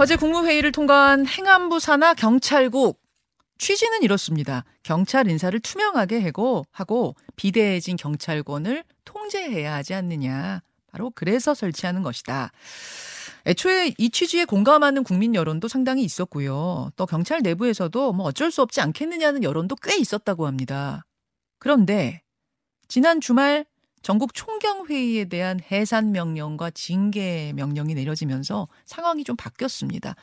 어제 국무회의를 통과한 행안부 산하 경찰국 취지는 이렇습니다. 경찰 인사를 투명하게 하고 하고 비대해진 경찰권을 통제해야 하지 않느냐. 바로 그래서 설치하는 것이다. 애초에 이 취지에 공감하는 국민 여론도 상당히 있었고요. 또 경찰 내부에서도 뭐 어쩔 수 없지 않겠느냐는 여론도 꽤 있었다고 합니다. 그런데 지난 주말 전국 총경회의에 대한 해산 명령과 징계 명령이 내려지면서 상황이 좀 바뀌었습니다.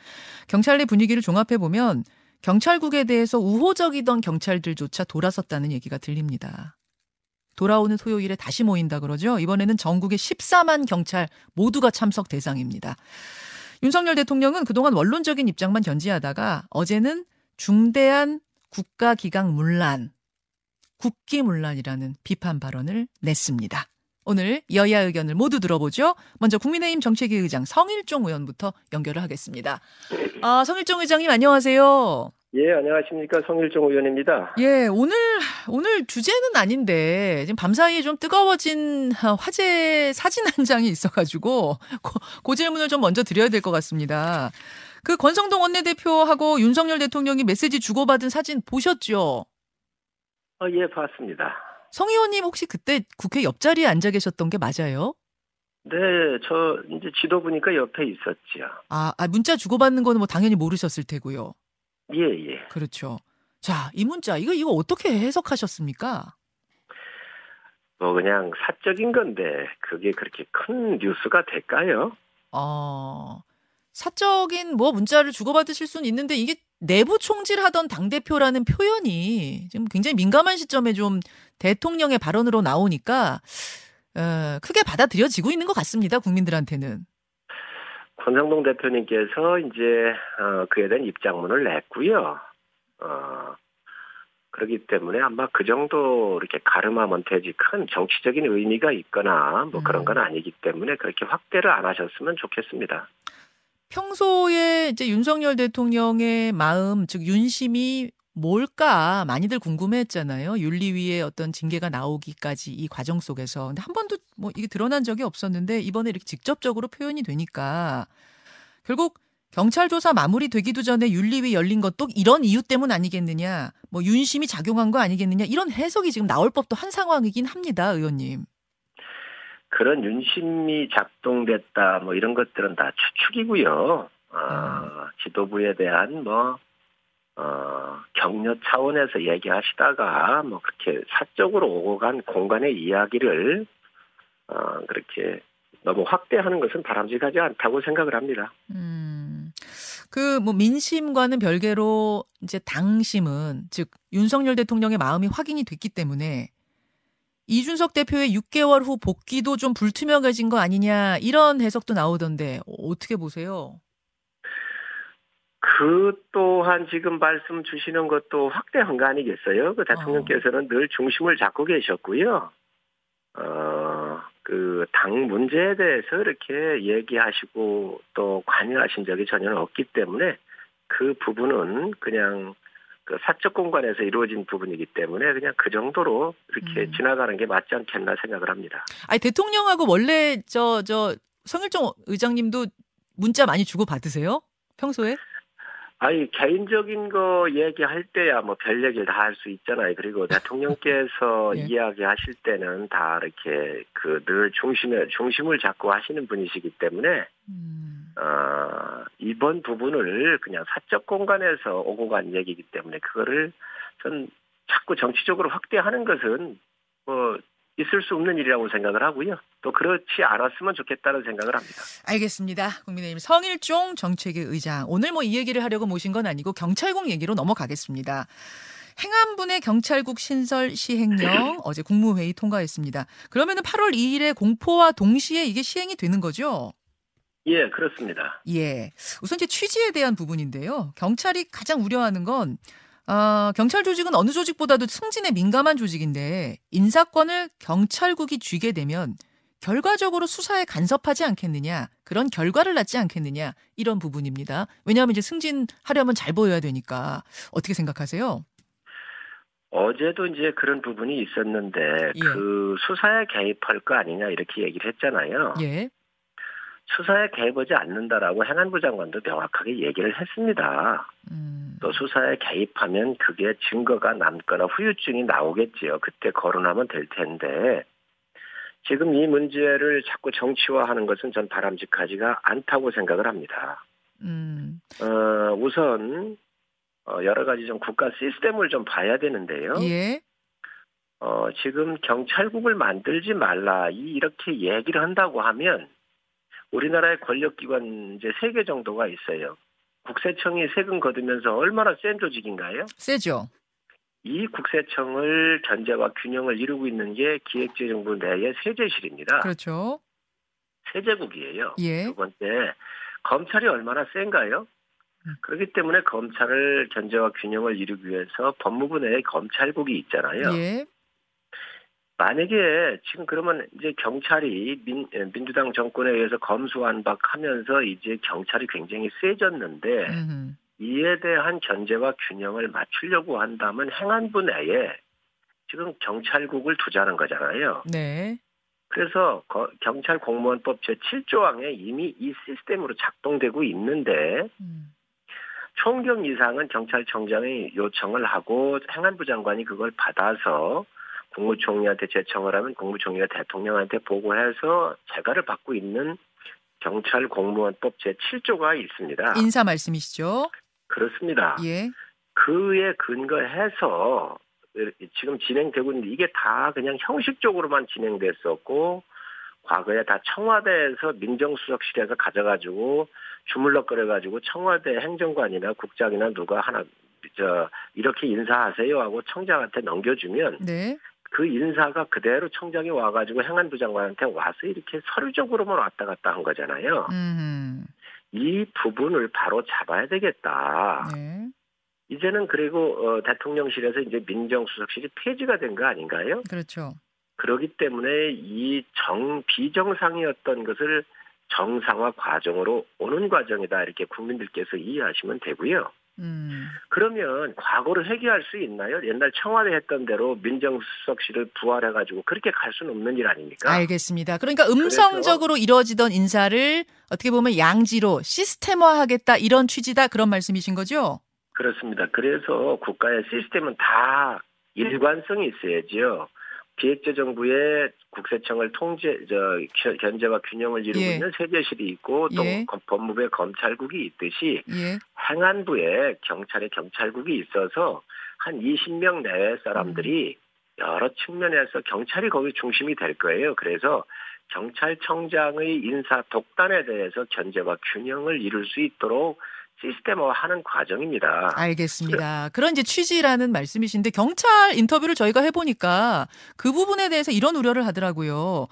경찰 내 분위기를 종합해 보면 경찰국에 대해서 우호적이던 경찰들조차 돌아섰다는 얘기가 들립니다. 돌아오는 토요일에 다시 모인다 그러죠. 이번에는 전국의 14만 경찰 모두가 참석 대상입니다. 윤석열 대통령은 그동안 원론적인 입장만 견지하다가 어제는 중대한 국가기강 문란, 국기문란이라는 비판 발언을 냈습니다. 오늘 여야 의견을 모두 들어보죠. 먼저 국민의힘 정책위 의장 성일종 의원부터 연결을 하겠습니다. 아, 성일종 의장님 안녕하세요. 예, 안녕하십니까. 성일종 의원입니다. 예, 오늘, 오늘 주제는 아닌데, 지금 밤사이에 좀 뜨거워진 화제 사진 한 장이 있어가지고, 그, 그 질문을 좀 먼저 드려야 될 것 같습니다. 그 권성동 원내대표하고 윤석열 대통령이 메시지 주고받은 사진 보셨죠? 어, 예, 봤습니다. 성 의원님 혹시 그때 국회 옆자리에 앉아 계셨던 게 맞아요? 네, 저 이제 지도 보니까 옆에 있었지요. 아, 아 문자 주고받는 거는 뭐 당연히 모르셨을 테고요. 예, 예. 그렇죠. 자, 이 문자 이거 이거 어떻게 해석하셨습니까? 뭐 그냥 사적인 건데 그게 그렇게 큰 뉴스가 될까요? 어. 사적인 뭐 문자를 주고받으실 수는 있는데 이게 내부 총질하던 당 대표라는 표현이 지금 굉장히 민감한 시점에 좀 대통령의 발언으로 나오니까 어, 크게 받아들여지고 있는 것 같습니다. 국민들한테는. 권성동 대표님께서 이제 어, 그에 대한 입장문을 냈고요. 어, 그렇기 때문에 아마 그 정도 이렇게 가름하면 되지 큰 정치적인 의미가 있거나 뭐 그런 건 아니기 때문에 그렇게 확대를 안 하셨으면 좋겠습니다. 평소에 이제 윤석열 대통령의 마음, 즉 윤심이 뭘까 많이들 궁금해했잖아요. 윤리위의 어떤 징계가 나오기까지 이 과정 속에서. 근데 한 번도 뭐 이게 드러난 적이 없었는데 이번에 이렇게 직접적으로 표현이 되니까 결국 경찰 조사 마무리되기도 전에 윤리위 열린 것도 이런 이유 때문 아니겠느냐. 뭐 윤심이 작용한 거 아니겠느냐. 이런 해석이 지금 나올 법도 한 상황이긴 합니다, 의원님. 그런 윤심이 작동됐다 뭐 이런 것들은 다 추측이고요. 어, 지도부에 대한 뭐 어, 격려 차원에서 얘기하시다가 뭐 그렇게 사적으로 오고 간 공간의 이야기를 어, 그렇게 너무 확대하는 것은 바람직하지 않다고 생각을 합니다. 음. 그 뭐 민심과는 별개로 이제 당심은 즉 윤석열 대통령의 마음이 확인이 됐기 때문에 이준석 대표의 6개월 후 복귀도 좀 불투명해진 거 아니냐 이런 해석도 나오던데 어떻게 보세요? 그 또한 지금 말씀 주시는 것도 확대한 거 아니겠어요? 그 대통령께서는 어. 늘 중심을 잡고 계셨고요. 어, 그 당 문제에 대해서 이렇게 얘기하시고 또 관여하신 적이 전혀 없기 때문에 그 부분은 그냥 그 사적 공간에서 이루어진 부분이기 때문에 그냥 그 정도로 이렇게 음. 지나가는 게 맞지 않겠나 생각을 합니다. 아니 대통령하고 원래 저저 성일종 의장님도 문자 많이 주고 받으세요? 평소에? 아니 개인적인 거 얘기할 때야 뭐 별 얘기를 다 할 수 있잖아요. 그리고 대통령께서 네. 이야기하실 때는 다 이렇게 그 늘 중심에 중심을 잡고 하시는 분이시기 때문에 음. 어, 이번 부분을 그냥 사적 공간에서 오고 간 얘기이기 때문에 그거를 전 자꾸 정치적으로 확대하는 것은 뭐 있을 수 없는 일이라고 생각을 하고요. 또 그렇지 않았으면 좋겠다는 생각을 합니다. 알겠습니다. 국민의힘 성일종 정책위 의장. 오늘 뭐 이 얘기를 하려고 모신 건 아니고 경찰국 얘기로 넘어가겠습니다. 행안부의 경찰국 신설 시행령 어제 국무회의 통과했습니다. 그러면은 8월 2일에 공포와 동시에 이게 시행이 되는 거죠? 예, 그렇습니다. 예. 우선 이제 취지에 대한 부분인데요. 경찰이 가장 우려하는 건 어, 경찰 조직은 어느 조직보다도 승진에 민감한 조직인데 인사권을 경찰국이 쥐게 되면 결과적으로 수사에 간섭하지 않겠느냐 그런 결과를 낳지 않겠느냐 이런 부분입니다. 왜냐하면 이제 승진하려면 잘 보여야 되니까 어떻게 생각하세요? 어제도 이제 그런 부분이 있었는데 예. 그 수사에 개입할 거 아니냐 이렇게 얘기를 했잖아요. 예. 수사에 개입하지 않는다라고 행안부 장관도 명확하게 얘기를 했습니다. 음. 또 수사에 개입하면 그게 증거가 남거나 후유증이 나오겠지요. 그때 거론하면 될 텐데 지금 이 문제를 자꾸 정치화하는 것은 전 바람직하지가 않다고 생각을 합니다. 음. 어, 우선 어, 여러 가지 좀 국가 시스템을 좀 봐야 되는데요. 예. 어, 지금 경찰국을 만들지 말라 이 이렇게 얘기를 한다고 하면 우리나라의 권력기관 이제 세 개 정도가 있어요. 국세청이 세금 거두면서 얼마나 센 조직인가요? 세죠. 이 국세청을 견제와 균형을 이루고 있는 게 기획재정부 내의 세제실입니다. 그렇죠. 세제국이에요. 예. 두 번째, 검찰이 얼마나 센가요? 음. 그렇기 때문에 검찰을 견제와 균형을 이루기 위해서 법무부 내에 검찰국이 있잖아요. 예. 만약에 지금 그러면 이제 경찰이 민, 민주당 정권에 의해서 검수완박하면서 이제 경찰이 굉장히 세졌는데 음흠. 이에 대한 견제와 균형을 맞추려고 한다면 행안부 내에 지금 경찰국을 두자는 거잖아요. 네. 그래서 거, 경찰 공무원법 제7조항에 이미 이 시스템으로 작동되고 있는데 음. 총경 이상은 경찰청장이 요청을 하고 행안부 장관이 그걸 받아서 국무총리한테 제청을 하면 국무총리가 대통령한테 보고해서 재가를 받고 있는 경찰 공무원법 제7조가 있습니다. 인사 말씀이시죠? 그렇습니다. 예. 그에 근거해서 지금 진행되고 있는데 이게 다 그냥 형식적으로만 진행됐었고 과거에 다 청와대에서 민정수석실에서 가져가지고 주물럭거려가지고 청와대 행정관이나 국장이나 누가 하나 저 이렇게 인사하세요 하고 청장한테 넘겨주면 네. 그 인사가 그대로 청장이 와가지고 행안부 장관한테 와서 이렇게 서류적으로만 왔다 갔다 한 거잖아요. 음. 이 부분을 바로 잡아야 되겠다. 네. 이제는 그리고 어, 대통령실에서 이제 민정수석실이 폐지가 된 거 아닌가요? 그렇죠. 그렇기 때문에 이 정 비정상이었던 것을 정상화 과정으로 오는 과정이다 이렇게 국민들께서 이해하시면 되고요. 음. 그러면 과거를 회귀할 수 있나요? 옛날 청와대 했던 대로 민정수석실을 부활해가지고 그렇게 갈 수는 없는 일 아닙니까? 알겠습니다. 그러니까 음성적으로 이루어지던 인사를 어떻게 보면 양지로 시스템화하겠다 이런 취지다 그런 말씀이신 거죠? 그렇습니다. 그래서 국가의 시스템은 다 일관성이 있어야지요. 기획재정부의 국세청을 통제, 저, 견제와 균형을 이루고 예. 있는 세제실이 있고 또 예. 법무부의 검찰국이 있듯이 예. 행안부에 경찰의 경찰국이 있어서 한 20명 내외 사람들이 음. 여러 측면에서 경찰이 거기 중심이 될 거예요. 그래서 경찰청장의 인사 독단에 대해서 견제와 균형을 이룰 수 있도록 시스템화하는 과정입니다. 알겠습니다. 그런 이제 취지라는 말씀이신데 경찰 인터뷰를 저희가 해보니까 그 부분에 대해서 이런 우려를 하더라고요.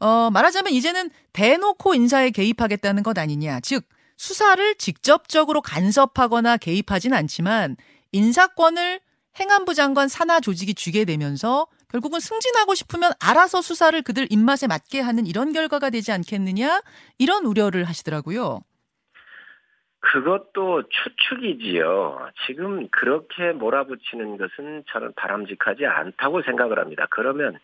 어, 말하자면 이제는 대놓고 인사에 개입하겠다는 것 아니냐. 즉 수사를 직접적으로 간섭하거나 개입하진 않지만 인사권을 행안부 장관 산하 조직이 주게 되면서 결국은 승진하고 싶으면 알아서 수사를 그들 입맛에 맞게 하는 이런 결과가 되지 않겠느냐 이런 우려를 하시더라고요. 그것도 추측이지요. 지금 그렇게 몰아붙이는 것은 저는 바람직하지 않다고 생각을 합니다. 그러면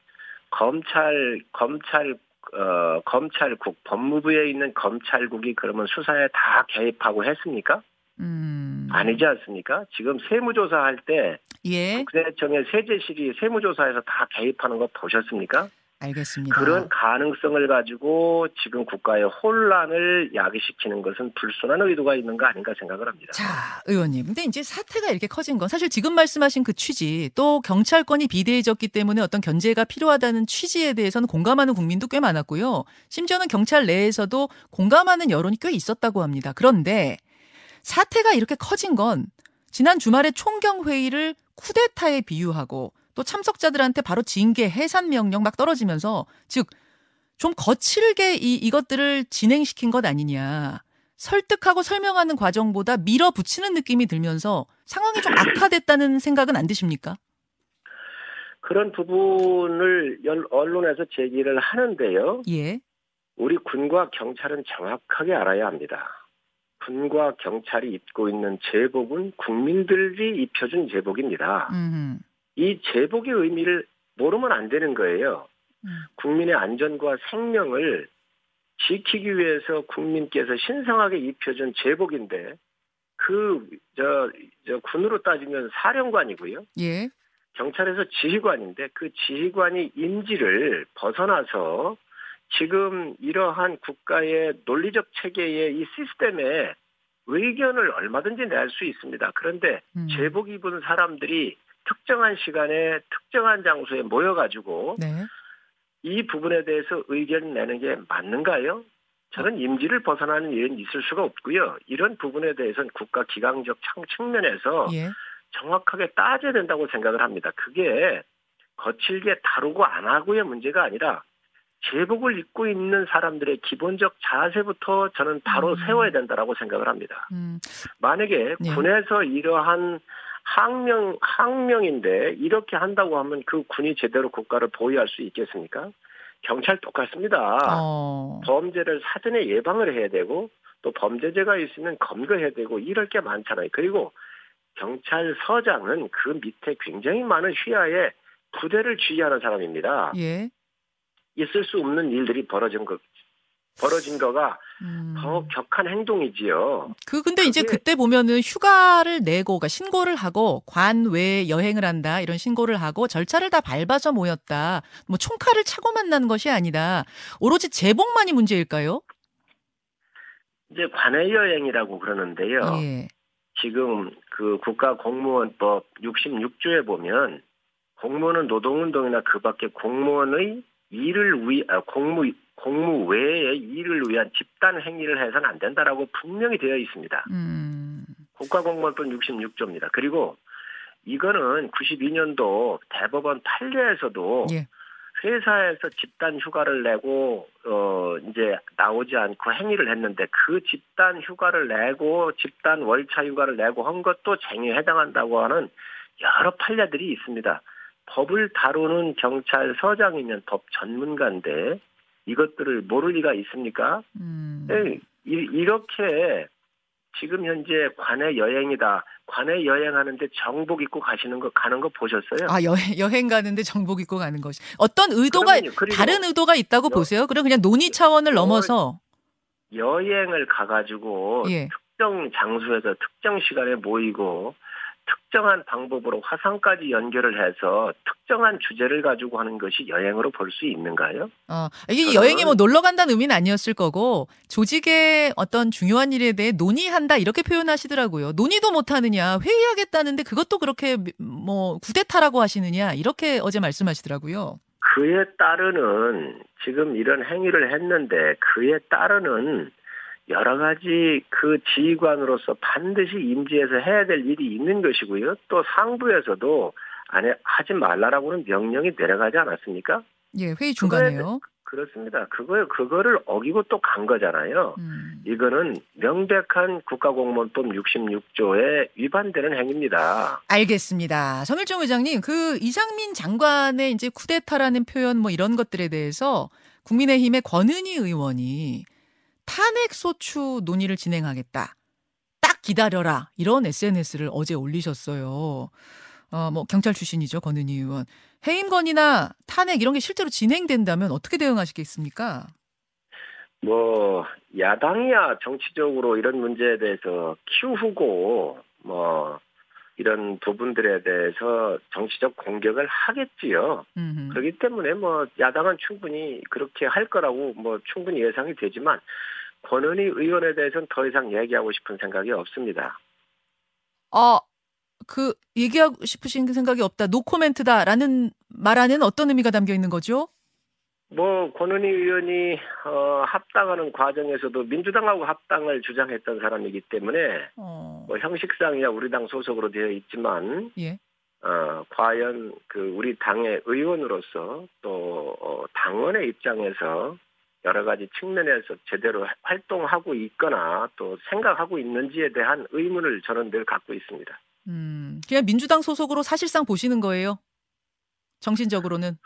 검찰 검찰 어, 검찰국 법무부에 있는 검찰국이 그러면 수사에 다 개입하고 했습니까? 음. 아니지 않습니까? 지금 세무조사 할때 예. 국세청의 세제실이 세무조사에서 다 개입하는 거 보셨습니까? 알겠습니다. 그런 가능성을 가지고 지금 국가의 혼란을 야기시키는 것은 불순한 의도가 있는 거 아닌가 생각을 합니다. 자, 의원님. 근데 이제 사태가 이렇게 커진 건 사실 지금 말씀하신 그 취지 또 경찰권이 비대해졌기 때문에 어떤 견제가 필요하다는 취지에 대해서는 공감하는 국민도 꽤 많았고요. 심지어는 경찰 내에서도 공감하는 여론이 꽤 있었다고 합니다. 그런데 사태가 이렇게 커진 건 지난 주말에 총경회의를 쿠데타에 비유하고 또 참석자들한테 바로 징계 해산 명령 막 떨어지면서 즉 좀 거칠게 이 이것들을 진행시킨 것 아니냐. 설득하고 설명하는 과정보다 밀어붙이는 느낌이 들면서 상황이 좀 악화됐다는 생각은 안 드십니까? 그런 부분을 언론에서 제기를 하는데요. 예. 우리 군과 경찰은 정확하게 알아야 합니다. 군과 경찰이 입고 있는 제복은 국민들이 입혀준 제복입니다. 음흠. 이 제복의 의미를 모르면 안 되는 거예요. 음. 국민의 안전과 생명을 지키기 위해서 국민께서 신성하게 입혀준 제복인데 그저 저 군으로 따지면 사령관이고요. 예. 경찰에서 지휘관인데 그 지휘관이 임지를 벗어나서 지금 이러한 국가의 논리적 체계의 이 시스템에 의견을 얼마든지 낼 수 있습니다. 그런데 음. 제복 입은 사람들이 특정한 시간에 특정한 장소에 모여가지고 네. 이 부분에 대해서 의견 내는 게 맞는가요? 저는 임지를 벗어나는 일은 있을 수가 없고요. 이런 부분에 대해서는 국가 기강적 창- 측면에서 예. 정확하게 따져야 된다고 생각을 합니다. 그게 거칠게 다루고 안 하고의 문제가 아니라 제복을 입고 있는 사람들의 기본적 자세부터 저는 바로 음. 세워야 된다라고 생각을 합니다. 음. 만약에 네. 군에서 이러한 항명 항명인데 이렇게 한다고 하면 그 군이 제대로 국가를 보유할 수 있겠습니까? 경찰 똑같습니다. 어. 범죄를 사전에 예방을 해야 되고 또 범죄자가 있으면 검거해야 되고 이럴 게 많잖아요. 그리고 경찰서장은 그 밑에 굉장히 많은 휘하에 부대를 지휘하는 사람입니다. 예. 있을 수 없는 일들이 벌어진 거 벌어진 거가 음. 더 격한 행동이지요. 그 근데 이제 그때 보면은 휴가를 내고 그러니까 신고를 하고 관외 여행을 한다 이런 신고를 하고 절차를 다 밟아서 모였다. 뭐 총칼을 차고 만난 것이 아니다. 오로지 제복만이 문제일까요? 이제 관외 여행이라고 그러는데요. 예. 지금 그 국가공무원법 66조에 보면 공무원은 노동운동이나 그 밖에 공무원의 일을 위, 아, 공무, 공무 외의 일을 위한 집단 행위를 해서는 안 된다라고 분명히 되어 있습니다. 음. 국가공무원법 66조입니다. 그리고 이거는 92년도 대법원 판례에서도 예. 회사에서 집단 휴가를 내고 어 이제 나오지 않고 행위를 했는데 그 집단 휴가를 내고 집단 월차 휴가를 내고 한 것도 쟁의에 해당한다고 하는 여러 판례들이 있습니다. 법을 다루는 경찰서장이면 법 전문가인데 이것들을 모를 리가 있습니까? 음. 네, 이- 이렇게 지금 현재 관내 여행이다. 관내 여행하는데 정복 입고 가시는 거 가는 거 보셨어요? 아 여행 여행 가는데 정복 입고 가는 것이 어떤 의도가. 그리고 다른 의도가 있다고 여- 보세요? 그럼 그냥 논의 차원을 여- 넘어서 여행을 가가지고 예. 특정 장소에서 특정 시간에 모이고 특정한 방법으로 화상까지 연결을 해서 특정한 주제를 가지고 하는 것이 여행으로 볼 수 있는가요? 어, 이게 여행이 뭐 놀러 간다는 의미는 아니었을 거고 조직의 어떤 중요한 일에 대해 논의한다 이렇게 표현하시더라고요. 논의도 못 하느냐 회의하겠다는데 그것도 그렇게 뭐 구대타라고 하시느냐 이렇게 어제 말씀하시더라고요. 그에 따르는 지금 이런 행위를 했는데 그에 따르는 여러 가지 그 지휘관으로서 반드시 임지에서 해야 될 일이 있는 것이고요. 또 상부에서도 안 해, 하지 말라라고는 명령이 내려가지 않았습니까? 예, 회의 중간에요. 그렇습니다. 그거 그거를 어기고 또 간 거잖아요. 음. 이거는 명백한 국가공무원법 66조에 위반되는 행위입니다. 알겠습니다. 정일종 의장님, 그 이상민 장관의 이제 쿠데타라는 표현 뭐 이런 것들에 대해서 국민의힘의 권은희 의원이 탄핵 소추 논의를 진행하겠다. 딱 기다려라. 이런 SNS를 어제 올리셨어요. 어, 뭐 경찰 출신이죠. 권은희 의원. 해임건이나 탄핵 이런 게 실제로 진행된다면 어떻게 대응하시겠습니까? 뭐 야당이야 정치적으로 이런 문제에 대해서 키우고 뭐 이런 부분들에 대해서 정치적 공격을 하겠지요. 음흠. 그렇기 때문에 뭐 야당은 충분히 그렇게 할 거라고 뭐 충분히 예상이 되지만 권은희 의원에 대해서는 더 이상 얘기하고 싶은 생각이 없습니다. 어, 그 얘기하고 싶으신 그 생각이 없다. 노코멘트다라는 말 안에는 어떤 의미가 담겨 있는 거죠? 뭐 권은희 의원이 어, 합당하는 과정에서도 민주당하고 합당을 주장했던 사람이기 때문에 어. 뭐 형식상이야 우리 당 소속으로 되어 있지만 예. 어, 과연 그 우리 당의 의원으로서 또 어, 당원의 입장에서 여러 가지 측면에서 제대로 활동하고 있거나 또 생각하고 있는지에 대한 의문을 저는 늘 갖고 있습니다. 음, 그냥 민주당 소속으로 사실상 보시는 거예요. 정신적으로는.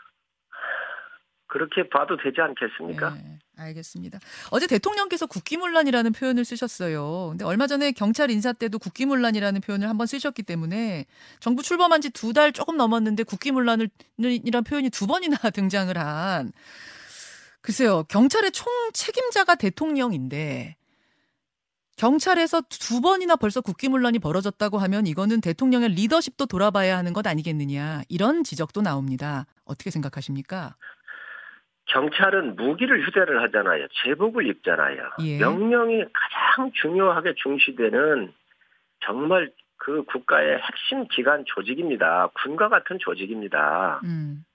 그렇게 봐도 되지 않겠습니까? 예, 알겠습니다. 어제 대통령께서 국기문란이라는 표현을 쓰셨어요. 근데 얼마 전에 경찰 인사 때도 국기문란이라는 표현을 한번 쓰셨기 때문에 정부 출범한 지 두 달 조금 넘었는데 국기문란이라는 표현이 두 번이나 등장을 한 글쎄요, 경찰의 총 책임자가 대통령인데 경찰에서 두 번이나 벌써 국기문란이 벌어졌다고 하면 이거는 대통령의 리더십도 돌아봐야 하는 것 아니겠느냐 이런 지적도 나옵니다. 어떻게 생각하십니까? 경찰은 무기를 휴대를 하잖아요. 제복을 입잖아요. 예. 명령이 가장 중요하게 중시되는 정말 그 국가의 핵심 기관 조직입니다. 군과 같은 조직입니다. 음.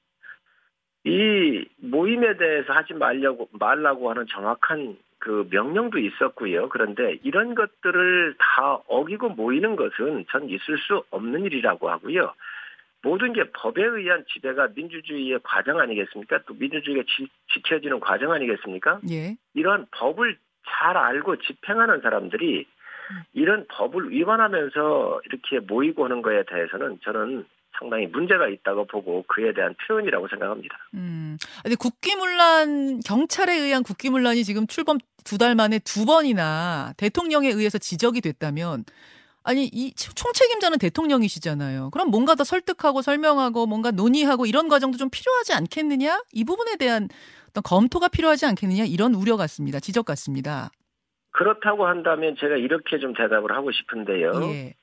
이 모임에 대해서 하지 말려고 말라고 하는 정확한 그 명령도 있었고요. 그런데 이런 것들을 다 어기고 모이는 것은 전 있을 수 없는 일이라고 하고요. 모든 게 법에 의한 지배가 민주주의의 과정 아니겠습니까? 또 민주주의가 지, 지켜지는 과정 아니겠습니까? 예. 이런 법을 잘 알고 집행하는 사람들이 이런 법을 위반하면서 이렇게 모이고 하는 거에 대해서는 저는 상당히 문제가 있다고 보고 그에 대한 표현이라고 생각합니다. 음. 근데 국기문란 경찰에 의한 국기문란이 지금 출범 두 달 만에 두 번이나 대통령에 의해서 지적이 됐다면 아니 이 총책임자는 대통령이시잖아요. 그럼 뭔가 더 설득하고 설명하고 뭔가 논의하고 이런 과정도 좀 필요하지 않겠느냐? 이 부분에 대한 어떤 검토가 필요하지 않겠느냐? 이런 우려 같습니다. 지적 같습니다. 그렇다고 한다면 제가 이렇게 좀 대답을 하고 싶은데요. 예.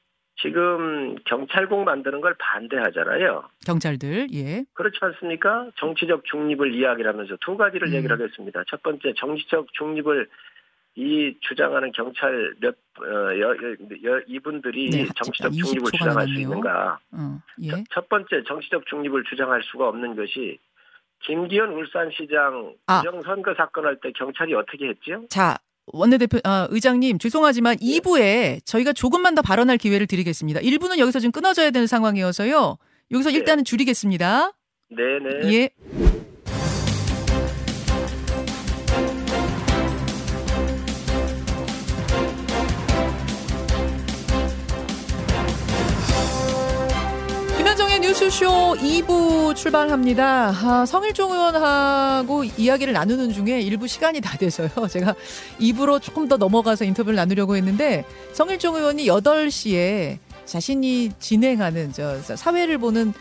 지금 경찰국 만드는 걸 반대하잖아요. 경찰들, 예. 그렇지 않습니까? 정치적 중립을 이야기하면서 두 가지를 음. 얘기를 하겠습니다. 첫 번째, 정치적 중립을 이 주장하는 경찰 몇, 어, 여, 여, 이분들이 네, 정치적 중립을 주장할 수 있는가? 어, 예. 첫, 첫 번째, 정치적 중립을 주장할 수가 없는 것이 김기현 울산시장 아. 부정선거 사건 할 때 경찰이 어떻게 했죠? 자, 원내대표 아, 의장님 죄송하지만 네. 2부에 저희가 조금만 더 발언할 기회를 드리겠습니다. 1부는 여기서 좀 끊어져야 되는 상황이어서요. 여기서 네. 일단은 줄이겠습니다. 네, 네. 예. 뉴스쇼 2부 출발합니다. 아, 성일종 의원하고 이야기를 나누는 중에 일부 시간이 다 돼서요. 제가 2부로 조금 더 넘어가서 인터뷰를 나누려고 했는데 성일종 의원이 8시에 자신이 진행하는 저 사회를 보는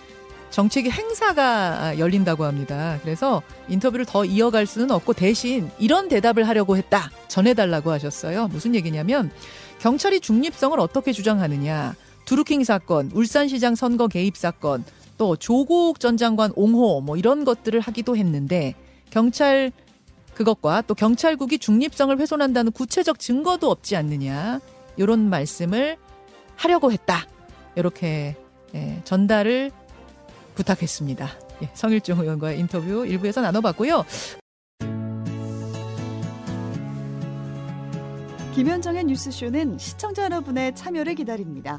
정책의 행사가 열린다고 합니다. 그래서 인터뷰를 더 이어갈 수는 없고 대신 이런 대답을 하려고 했다. 전해달라고 하셨어요. 무슨 얘기냐면 경찰이 중립성을 어떻게 주장하느냐. 두루킹 사건, 울산시장 선거 개입 사건, 또 조국 전 장관 옹호 뭐 이런 것들을 하기도 했는데 경찰 그것과 또 경찰국이 중립성을 훼손한다는 구체적 증거도 없지 않느냐 이런 말씀을 하려고 했다 이렇게 예, 전달을 부탁했습니다. 예, 성일종 의원과의 인터뷰 일부에서 나눠봤고요. 김현정의 뉴스쇼는 시청자 여러분의 참여를 기다립니다.